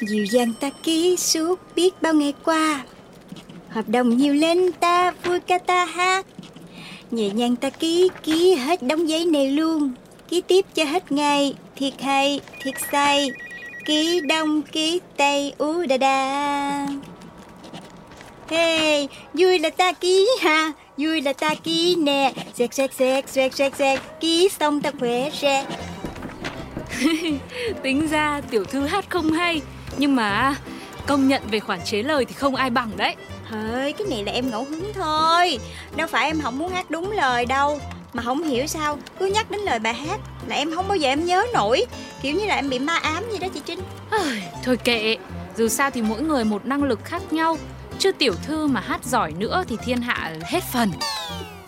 Dịu dàng ta ký suốt biết bao ngày qua. Hợp đồng nhiều lên ta vui ca ta hát. Nhẹ nhàng ta ký ký hết đống giấy này luôn. Ký tiếp cho hết ngày Thiệt hay thiệt say Ký đông ký tây ú đà đà Hey, vui là ta ký ha Vui là ta ký nè. Xẹt xẹt xẹt xẹt xẹt xẹt Ký xong ta khỏe xe Tính ra tiểu thư hát không hay nhưng mà công nhận về khoản chế lời thì không ai bằng đấy. Thôi cái này là em ngẫu hứng thôi. Đâu phải em không muốn hát đúng lời đâu. Mà không hiểu sao Cứ nhắc đến lời bài hát Là em không bao giờ em nhớ nổi. Kiểu như là em bị ma ám gì đó chị Trinh. Thôi kệ. Dù sao thì mỗi người một năng lực khác nhau. Chứ tiểu thư mà hát giỏi nữa Thì thiên hạ hết phần.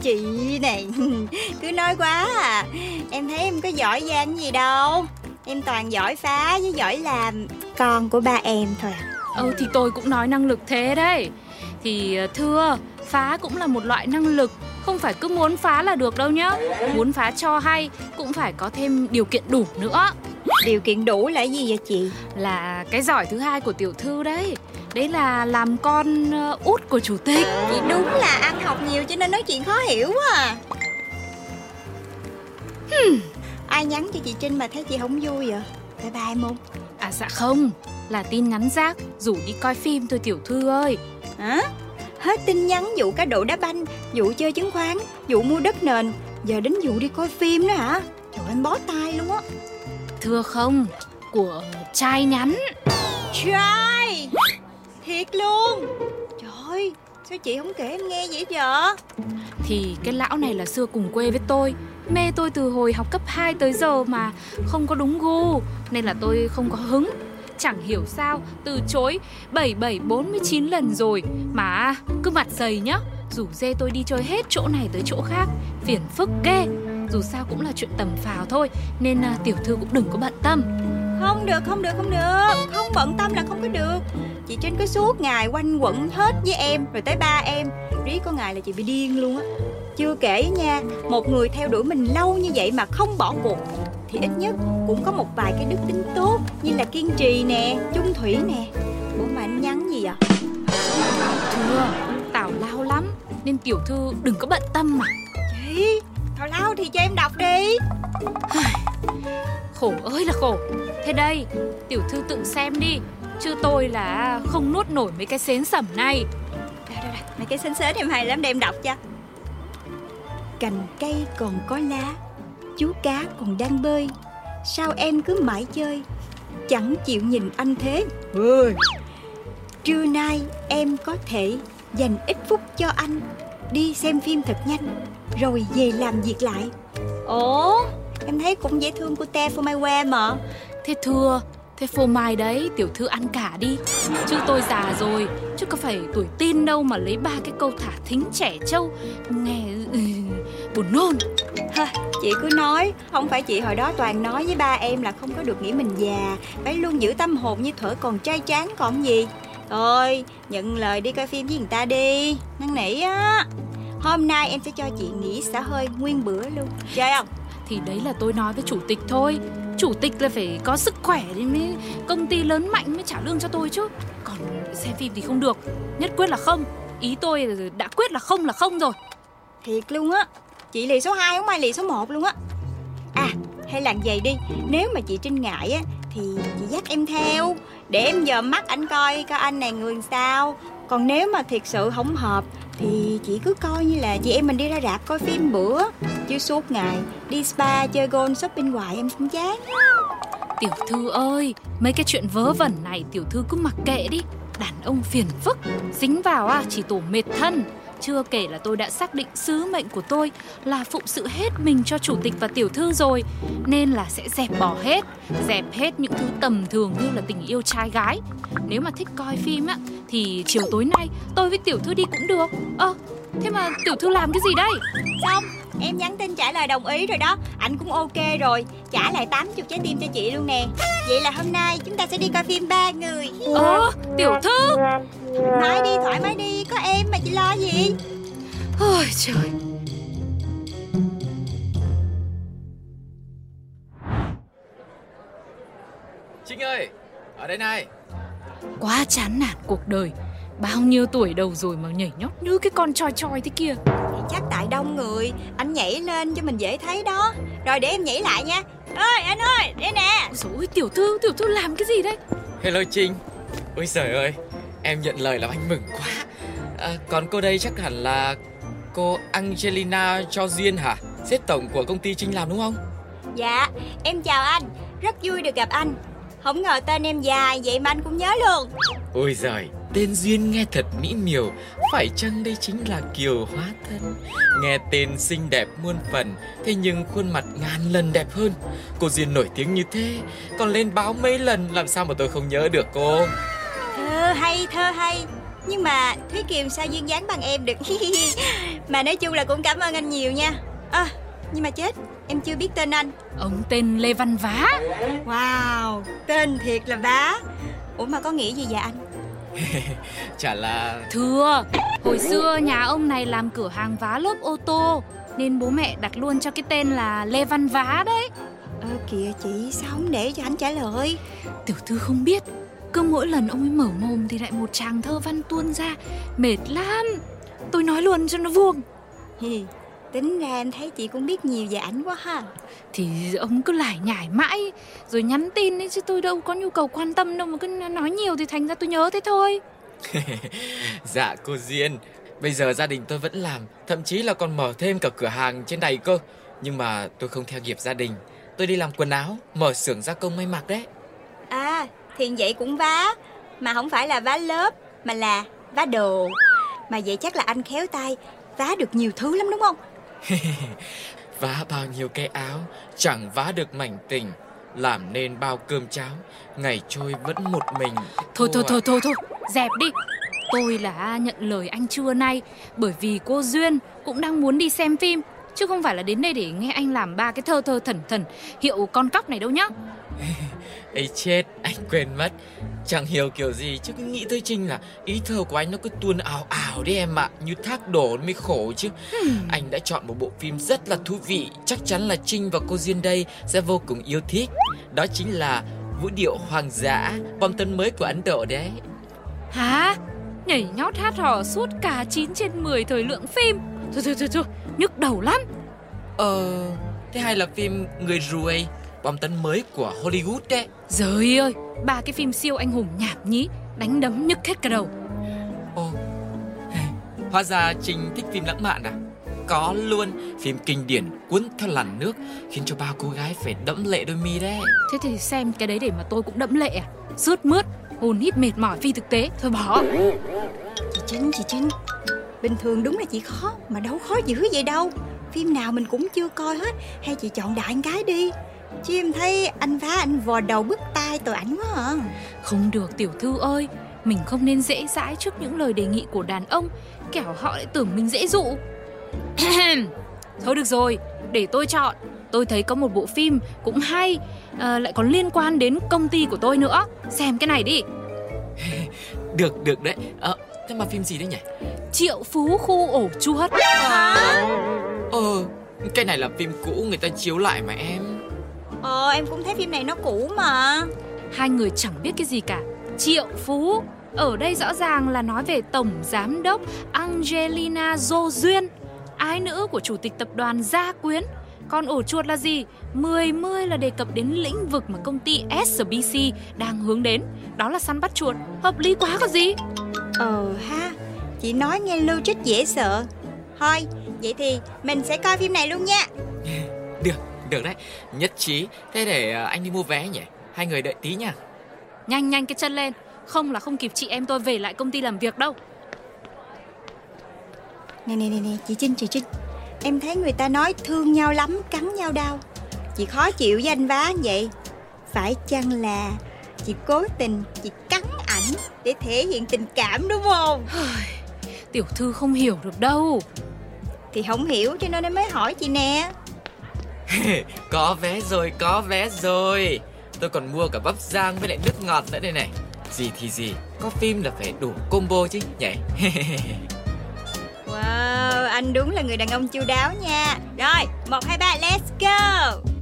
Chị này cứ nói quá à. Em thấy em có giỏi giang gì đâu Em toàn giỏi phá với giỏi làm. Con của ba em thôi à. Ừ thì tôi cũng nói năng lực thế đấy. Thì ờ, thưa phá cũng là một loại năng lực. Không phải cứ muốn phá là được đâu nhá. Muốn phá cho hay cũng phải có thêm điều kiện đủ nữa. Điều kiện đủ là gì vậy chị? Là cái giỏi thứ hai của tiểu thư đấy. Đấy là làm con ờ, út của chủ tịch. Chị đúng là ăn học nhiều cho nên nói chuyện khó hiểu quá à. Hmm. Ai nhắn cho chị Trinh mà thấy chị không vui vậy? Bye bye em không? À dạ không. Là tin nhắn rác Rủ đi coi phim thôi tiểu thư ơi. Hả? Hết tin nhắn vụ cá độ đá banh Vụ chơi chứng khoán Vụ mua đất nền. Giờ đến vụ đi coi phim nữa hả? Trời em bó tay luôn á. Thưa không Của trai nhắn. Trai! Thiệt luôn! Trời Sao chị không kể em nghe vậy giờ Thì cái lão này là xưa cùng quê với tôi Mê tôi từ hồi học cấp 2 tới giờ mà Không có đúng gu Nên là tôi không có hứng. Chẳng hiểu sao từ chối 7749 lần rồi Mà cứ mặt dày nhá. Rủ dê tôi đi chơi hết chỗ này tới chỗ khác Phiền phức ghê. Dù sao cũng là chuyện tầm phào thôi Nên à, tiểu thư cũng đừng có bận tâm. Không được không được không được. Không bận tâm là không có được. Chị Trinh cứ suốt ngày quanh quẩn hết với em Rồi tới ba em. Riết có ngày là chị bị điên luôn á. Chưa kể nha Một người theo đuổi mình lâu như vậy mà không bỏ cuộc Thì ít nhất cũng có một vài cái đức tính tốt Như là kiên trì nè, chung thủy nè. Ủa mà anh nhắn gì vậy? Thưa, tào lao lắm Nên tiểu thư đừng có bận tâm mà. Chị, tào lao thì cho em đọc đi. Khổ ơi là khổ. Thế đây, tiểu thư tự xem đi Chứ tôi là không nuốt nổi mấy cái xến sẩm này. Đây, đây, đây. Mấy cái xến xến em hay lắm để em đọc cho Cành cây còn có lá Chú cá còn đang bơi. Sao em cứ mãi chơi? Chẳng chịu nhìn anh thế. Ôi. Trưa nay em có thể dành ít phút cho anh. Đi xem phim thật nhanh Rồi về làm việc lại. Ủa? Em thấy cũng dễ thương của te for my wear mà Thế thưa, thế phô mai đấy tiểu thư ăn cả đi. Chứ tôi già rồi Chứ có phải tuổi tin đâu mà lấy ba cái câu thả thính trẻ trâu. Nghe ừ, buồn nôn Thôi, chị cứ nói Không phải chị hồi đó toàn nói với ba em là không có được nghĩ mình già Phải luôn giữ tâm hồn như thuở còn trai tráng còn gì. Thôi, nhận lời đi coi phim với người ta đi Năn nỉ á. Hôm nay em sẽ cho chị nghỉ xả hơi nguyên bữa luôn. Chơi không? Thì đấy là tôi nói với chủ tịch thôi. Chủ tịch là phải có sức khỏe thì mới công ty lớn mạnh mới trả lương cho tôi chứ. Còn xem phim thì không được Nhất quyết là không. Ý tôi đã quyết là không là không rồi. Thiệt luôn á Chị lì số 2 không ai lì số 1 luôn á. À hay làm vậy đi. Nếu mà chị Trinh ngại á, Thì chị dắt em theo. Để em dòm mắt anh coi coi anh này người sao. Còn nếu mà thiệt sự không hợp, Thì chị cứ coi như là chị em mình đi ra rạp coi phim bữa. Chứ suốt ngày đi spa, chơi golf, shopping hoài em cũng chán. Tiểu thư ơi, Mấy cái chuyện vớ vẩn này tiểu thư cứ mặc kệ đi. Đàn ông phiền phức. Dính vào à chỉ tổ mệt thân chưa kể là tôi đã xác định sứ mệnh của tôi là phụng sự hết mình cho chủ tịch và tiểu thư rồi Nên là sẽ dẹp bỏ hết Dẹp hết những thứ tầm thường như là tình yêu trai gái. Nếu mà thích coi phim á Thì chiều tối nay tôi với tiểu thư đi cũng được. Ơ, thế mà tiểu thư làm cái gì đây? Xong, em nhắn tin trả lời đồng ý rồi đó. Anh cũng ok rồi. Trả lại 80 trái tim cho chị luôn nè. Vậy là hôm nay chúng ta sẽ đi coi phim ba người. Ờ, tiểu thư? Nói đi, thoải mái đi. Có em mà chị lo gì? Ôi trời. Trinh ơi, ở đây này. Quá chán nản cuộc đời. Bao nhiêu tuổi đầu rồi mà nhảy nhót như cái con choi choi thế kia Chắc tại đông người. Anh nhảy lên cho mình dễ thấy đó. Rồi để em nhảy lại nha. Ơi anh ơi đây nè. Ôi tiểu thư tiểu thư làm cái gì đấy Hello Trinh. Ôi trời ơi Em nhận lời làm anh mừng quá. À, Còn cô đây chắc hẳn là Cô Angelina Cho Duyên hả? Sếp tổng của công ty Trinh làm đúng không? Dạ em chào anh. Rất vui được gặp anh. Không ngờ tên em dài vậy mà anh cũng nhớ luôn. Ôi giời Tên Duyên nghe thật mỹ miều Phải chăng đây chính là Kiều Hóa Thân? Nghe tên xinh đẹp muôn phần Thế nhưng khuôn mặt ngàn lần đẹp hơn. Cô Duyên nổi tiếng như thế Còn lên báo mấy lần Làm sao mà tôi không nhớ được cô? Thơ hay thơ hay. Nhưng mà Thúy Kiều sao duyên dáng bằng em được? Mà nói chung là cũng cảm ơn anh nhiều nha. À, Nhưng mà chết Em chưa biết tên anh. Ông tên Lê Văn Vá. Wow Tên thiệt là bá Ủa mà có nghĩa gì vậy anh Chả là Thưa Hồi xưa nhà ông này làm cửa hàng vá lốp ô tô Nên bố mẹ đặt luôn cho cái tên là Lê Văn Vá đấy. Ơ kìa chị sao không để cho anh trả lời? Tiểu thư không biết Cứ mỗi lần ông ấy mở mồm thì lại một tràng thơ văn tuôn ra Mệt lắm. Tôi nói luôn cho nó vuông Tính ra em thấy chị cũng biết nhiều về ảnh quá ha. Thì ông cứ lải nhải mãi Rồi nhắn tin ấy chứ tôi đâu có nhu cầu quan tâm đâu Mà cứ nói nhiều thì thành ra tôi nhớ thế thôi. Dạ cô Duyên. Bây giờ gia đình tôi vẫn làm Thậm chí là còn mở thêm cả cửa hàng trên này cơ. Nhưng mà tôi không theo nghiệp gia đình. Tôi đi làm quần áo Mở xưởng gia công may mặc đấy. À thì vậy cũng vá. Mà không phải là vá lớp Mà là vá đồ. Mà vậy chắc là anh khéo tay Vá được nhiều thứ lắm đúng không Vá bao nhiêu cái áo Chẳng vá được mảnh tình. Làm nên bao cơm cháo Ngày trôi vẫn một mình. Thôi thôi thôi thôi thôi Dẹp đi. Tôi là nhận lời anh trưa nay Bởi vì cô Duyên cũng đang muốn đi xem phim Chứ không phải là đến đây để nghe anh làm ba cái thơ thơ thần thần Hiệu con cóc này đâu nhá. Ấy chết anh quên mất Chẳng hiểu kiểu gì chứ cứ nghĩ tới Trinh là Ý thơ của anh nó cứ tuôn ảo ảo đấy em ạ Như thác đổ mới khổ chứ. Anh đã chọn một bộ phim rất là thú vị Chắc chắn là Trinh và cô Duyên đây Sẽ vô cùng yêu thích. Đó chính là Vũ điệu hoàng dã Bom tấn mới của Ấn Độ đấy. Hả? Nhảy nhót hát hò suốt cả 9 trên 10 thời lượng phim. Thôi thôi thôi thôi Nhức đầu lắm. Ờ Thế hay là phim Người ruồi Bom tấn mới của Hollywood đấy. Trời ơi Ba cái phim siêu anh hùng nhảm nhí Đánh đấm nhức hết cả đầu. Ồ Hóa ra Trinh thích phim lãng mạn à? Có luôn Phim kinh điển cuốn theo làn nước Khiến cho bao cô gái phải đẫm lệ đôi mi đấy. Thế thì xem cái đấy để mà tôi cũng đẫm lệ à? Sướt mướt Hồn hít mệt mỏi phi thực tế Thôi bỏ. Chị Trinh chị Trinh Bình thường đúng là chị khó Mà đâu khó dữ vậy đâu. Phim nào mình cũng chưa coi hết Hay chị chọn đại cái đi. Chứ em thấy anh phá anh vò đầu bứt tai tội ảnh quá à. Không được tiểu thư ơi. Mình không nên dễ dãi trước những lời đề nghị của đàn ông Kẻo họ lại tưởng mình dễ dụ. Thôi được rồi Để tôi chọn. Tôi thấy có một bộ phim cũng hay à, Lại còn liên quan đến công ty của tôi nữa. Xem cái này đi. Được được đấy. Ờ Thế mà phim gì đấy nhỉ? Triệu Phú Khu Ổ Chuột. Ờ Cái này là phim cũ người ta chiếu lại mà em Ờ em cũng thấy phim này nó cũ mà. Hai người chẳng biết cái gì cả. Triệu Phú Ở đây rõ ràng là nói về Tổng Giám đốc Angelina Dô Duyên Ái nữ của Chủ tịch Tập đoàn Gia Quyến. Còn ổ chuột là gì? Mười mươi là đề cập đến lĩnh vực mà công ty SBC đang hướng đến. Đó là săn bắt chuột. Hợp lý quá có gì? Ờ ha Chị nói nghe logic dễ sợ. Thôi vậy thì mình sẽ coi phim này luôn nha. Được Được đấy. Nhất trí. Thế để ờ, anh đi mua vé nhỉ? Hai người đợi tí nha. Nhanh nhanh cái chân lên. Không là không kịp chị em tôi về lại công ty làm việc đâu. Nè nè nè nè chị Trinh chị Trinh. Em thấy người ta nói thương nhau lắm cắn nhau đau. Chị khó chịu với anh vá như vậy. Phải chăng là chị cố tình chị cắn ảnh Để thể hiện tình cảm đúng không? Tiểu thư không hiểu được đâu. Thì không hiểu cho nên em mới hỏi chị nè Có vé rồi, có vé rồi. Tôi còn mua cả bắp rang với lại nước ngọt nữa đây này. Gì thì gì, Có phim là phải đủ combo chứ, nhỉ? Wow, anh đúng là người đàn ông chu đáo nha. Rồi, một, hai, ba, let's go.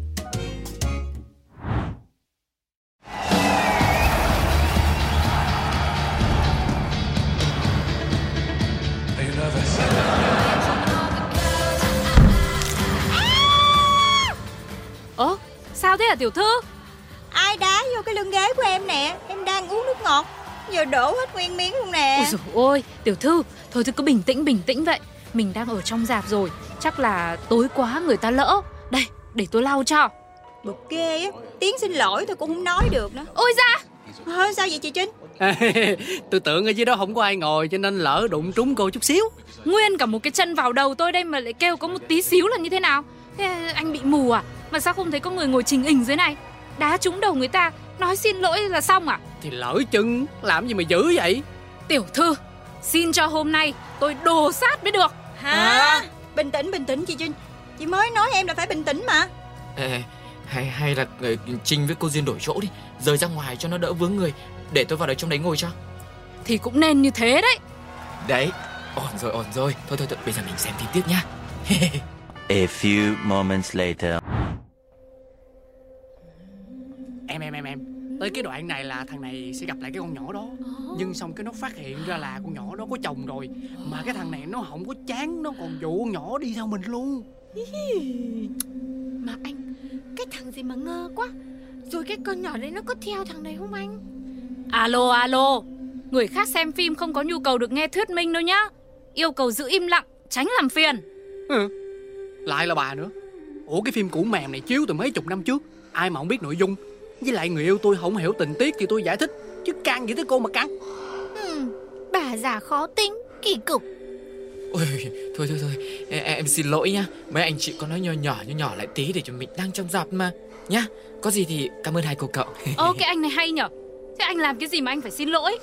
Tiểu thư. Ai đá vô cái lưng ghế của em nè Em đang uống nước ngọt Giờ đổ hết nguyên miếng luôn nè. Ôi dồi ôi tiểu thư Thôi thì cứ bình tĩnh bình tĩnh vậy. Mình đang ở trong dạp rồi Chắc là tối quá người ta lỡ. Đây để tôi lau cho. Bực ghê á Tiếng xin lỗi tôi cũng không nói được nữa. Ôi da! Thôi sao vậy chị Trinh? Tôi tưởng ở dưới đó không có ai ngồi cho nên lỡ đụng trúng cô chút xíu. Nguyên cả một cái chân vào đầu tôi đây mà lại kêu có một tí xíu là như thế nào? Thế anh bị mù à Mà sao không thấy có người ngồi trình hình dưới này? Đá trúng đầu người ta Nói xin lỗi là xong à? Thì lỡ chân làm gì mà dữ vậy? Tiểu thư Xin cho hôm nay tôi đồ sát mới được. Hả? Bình tĩnh bình tĩnh chị Trinh Chị mới nói em là phải bình tĩnh mà. Ê, hay hay là ờ, Trinh với cô Duyên đổi chỗ đi Rời ra ngoài cho nó đỡ vướng người Để tôi vào đấy trong đấy ngồi cho. Thì cũng nên như thế đấy. Đấy Ổn rồi ổn rồi. Thôi thôi, thôi bây giờ mình xem phim tiếp nhá. A few moments later. Tới cái đoạn này là thằng này sẽ gặp lại cái con nhỏ đó. Nhưng xong cái nó phát hiện ra là con nhỏ đó có chồng rồi. Mà cái thằng này nó không có chán nó còn dụ con nhỏ đi theo mình luôn. Mà anh Cái thằng gì mà ngơ quá. Rồi cái con nhỏ đấy nó có theo thằng này không anh? Alo alo. Người khác xem phim không có nhu cầu được nghe thuyết minh đâu nhá. Yêu cầu giữ im lặng Tránh làm phiền. Ừ. lại là bà nữa. Ủa cái phim cũ mềm này chiếu từ mấy chục năm trước. Ai mà không biết nội dung với lại người yêu tôi không hiểu tình tiết thì tôi giải thích chứ can gì tới cô mà cắn. Hmm, Bà già khó tính Kỳ cục. Ôi, thôi thôi thôi. Em, em xin lỗi nhá. Mấy anh chị có nói nhỏ nhỏ nhỏ nhỏ lại tí Để cho mình đang trong dạp mà. Nhá Có gì thì cảm ơn hai cô cậu. Ô cái anh này hay nhở. Thế anh làm cái gì mà anh phải xin lỗi?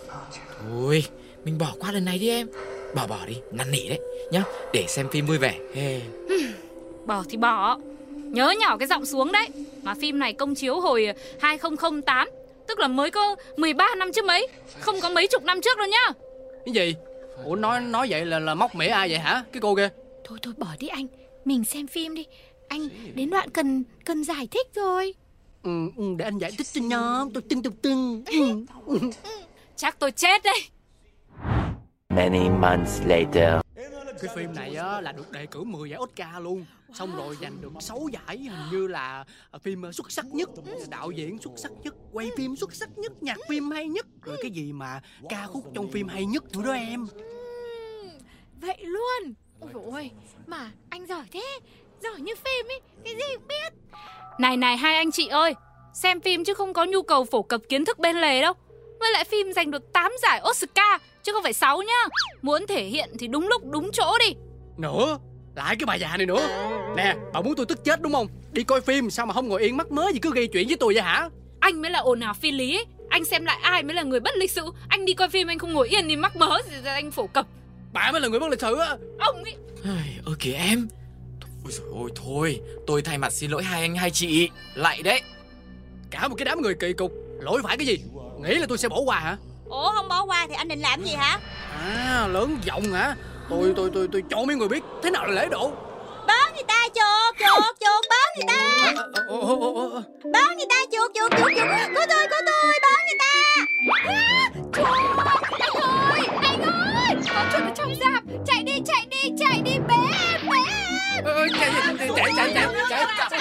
Thôi Mình bỏ qua lần này đi em. Bỏ bỏ đi năn nỉ đấy. Nhá Để xem phim vui vẻ. Hey. Bỏ thì bỏ Nhớ nhỏ cái giọng xuống đấy. Mà phim này công chiếu hồi 2008 Tức là mới có 13 năm trước mấy Không có mấy chục năm trước đâu nhá. Cái gì? Ủa nói nói vậy là là móc mỉa ai vậy hả? Cái cô kia. Thôi thôi bỏ đi anh. Mình xem phim đi. Anh đến đoạn cần cần giải thích rồi. Ừ, ừ, để anh giải thích cho nhóm. Tôi tưng tưng tưng. Ừ. ừ. Chắc tôi chết đây Many months later. Cái phim này á là được đề cử 10 giải Oscar luôn. Xong rồi giành được 6 giải hình như là à, phim xuất sắc nhất đạo diễn xuất sắc nhất quay phim xuất sắc nhất nhạc phim hay nhất. Rồi cái gì mà ca khúc trong phim hay nhất nữa đó em. Vậy luôn? Ôi ôi Mà anh giỏi thế Giỏi như phim ấy Cái gì cũng biết. Này này hai anh chị ơi Xem phim chứ không có nhu cầu phổ cập kiến thức bên lề đâu. Với lại phim giành được 8 giải Oscar Chứ không phải 6 nhá. Muốn thể hiện thì đúng lúc đúng chỗ đi. Nữa lại cái bà già này nữa. Nè bà muốn tôi tức chết đúng không? Đi coi phim sao mà không ngồi yên mắc mớ gì cứ gây chuyện với tôi vậy hả? Anh mới là ồn ào phi lý. Ấy. Anh xem lại ai mới là người bất lịch sự. Anh đi coi phim anh không ngồi yên thì mắc mớ gì ra anh phổ cập. Bà mới là người bất lịch sự á. Ông ấy Ơ kìa em. Ôi dồi ôi thôi. Tôi thay mặt xin lỗi hai anh hai chị. Lại đấy. Cả một cái đám người kỳ cục. Lỗi phải cái gì? Nghĩ là tôi sẽ bỏ qua hả Ủa không bỏ qua thì anh định làm gì hả? À lớn giọng hả? Tôi tôi tôi tôi cho mấy người biết thế nào là lễ độ. Báo người ta chuột chuột chuột Báo người ta. À, à. Báo người ta chuột chuột chuột chuột. Có tôi có tôi Báo người ta. Anh ơi. Có chuột ở trong rạp Chạy đi chạy đi chạy đi Bé em bé. Em Ơ, chạy chạy chạy chạy chạy chạy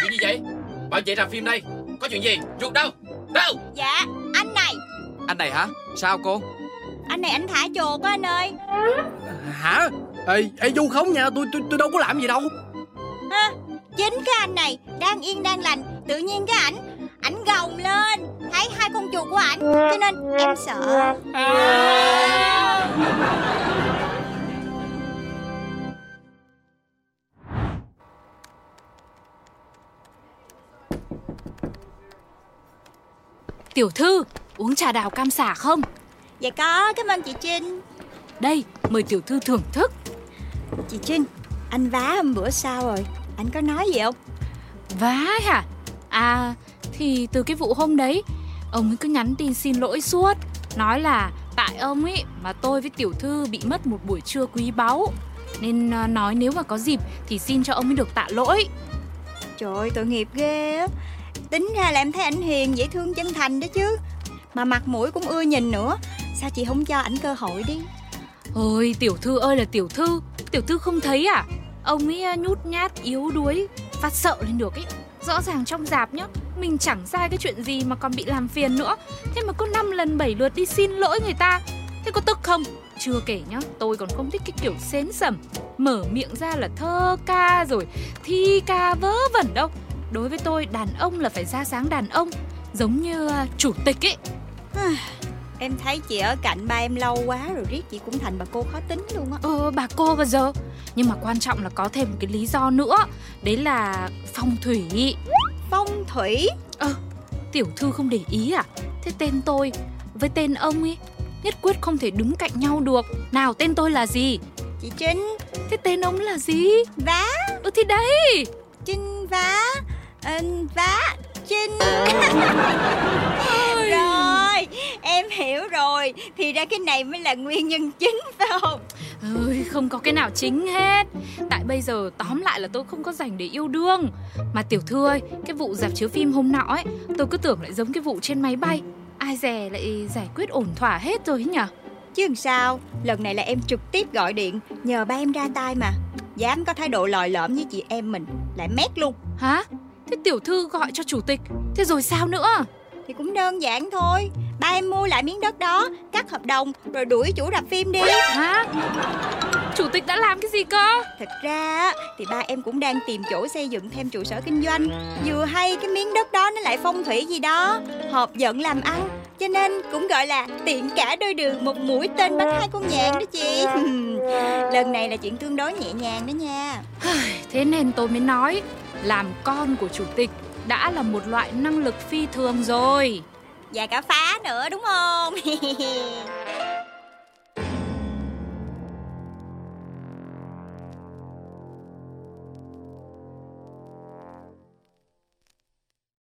Chuyện gì vậy? Bảo chạy ra phim đây. Có chuyện gì? Ruột đâu Đâu Dạ anh này. Anh này hả? Sao cô? Anh này anh thả chuột á anh ơi. Hả? Ê ê du khống nha tôi tôi tôi đâu có làm gì đâu. Ha Chính cái anh này Đang yên đang lành Tự nhiên cái ảnh Ảnh gồng lên Thấy hai con chuột của ảnh Cho nên em sợ Tiểu thư uống trà đào cam xả không? Dạ có cảm ơn chị Trinh. Đây mời tiểu thư thưởng thức. Chị Trinh Anh vá hôm bữa sao rồi? Anh có nói gì không? Vá hả? À thì từ cái vụ hôm đấy Ông ấy cứ nhắn tin xin lỗi suốt. Nói là tại ông ấy mà tôi với tiểu thư bị mất một buổi trưa quý báu. Nên à, nói nếu mà có dịp thì xin cho ông ấy được tạ lỗi. Trời ơi tội nghiệp ghê á Tính ra là em thấy ảnh hiền dễ thương chân thành đó chứ. Mà mặt mũi cũng ưa nhìn nữa. Sao chị không cho ảnh cơ hội đi? Ôi tiểu thư ơi là tiểu thư. Tiểu thư không thấy à? Ông ấy à, nhút nhát yếu đuối phát sợ lên được ấy. Rõ ràng trong dạp nhá Mình chẳng sai cái chuyện gì mà còn bị làm phiền nữa. Thế mà có 5 lần 7 lượt đi xin lỗi người ta. Thế có tức không? Chưa kể nhá, tôi còn không thích cái kiểu xến sẩm. Mở miệng ra là thơ ca rồi Thi ca vớ vẩn đâu. Đối với tôi đàn ông là phải ra sáng đàn ông Giống như à, chủ tịch ấy. Em thấy chị ở cạnh ba em lâu quá rồi riết chị cũng thành bà cô khó tính luôn á. Ờ bà cô bao giờ. Nhưng mà quan trọng là có thêm một cái lý do nữa Đấy là phong thủy. Phong thủy? Tiểu thư không để ý à? Thế tên tôi với tên ông ấy Nhất quyết không thể đứng cạnh nhau được. Nào tên tôi là gì? Chị Trinh. Thế tên ông là gì? Vá. Ừ thì đấy. Trinh vá ờ, Vá Trinh Rồi Em hiểu rồi. Thì ra cái này mới là nguyên nhân chính phải không? Ơi không có cái nào chính hết. Tại bây giờ tóm lại là tôi không có dành để yêu đương. Mà tiểu thư ơi Cái vụ dạp chiếu phim hôm nọ ấy Tôi cứ tưởng lại giống cái vụ trên máy bay. Ai dè lại giải quyết ổn thỏa hết rồi ấy nhỉ Chứ làm sao? Lần này là em trực tiếp gọi điện Nhờ ba em ra tay mà. Dám có thái độ lòi lõm với chị em mình Lại mét luôn. Hả Thế tiểu thư gọi cho chủ tịch Thế rồi sao nữa? Thì cũng đơn giản thôi. Ba em mua lại miếng đất đó Cắt hợp đồng Rồi đuổi chủ rạp phim đi. Hả? Chủ tịch đã làm cái gì cơ? Thật ra á, thì ba em cũng đang tìm chỗ xây dựng thêm trụ sở kinh doanh. Vừa hay cái miếng đất đó nó lại phong thủy gì đó. Hợp giận làm ăn Cho nên cũng gọi là tiện cả đôi đường Một mũi tên bắn hai con nhạn đó chị. Lần này là chuyện tương đối nhẹ nhàng đó nha. Thế nên tôi mới nói làm con của chủ tịch Đã là một loại năng lực phi thường rồi. Và cả phá nữa, đúng không?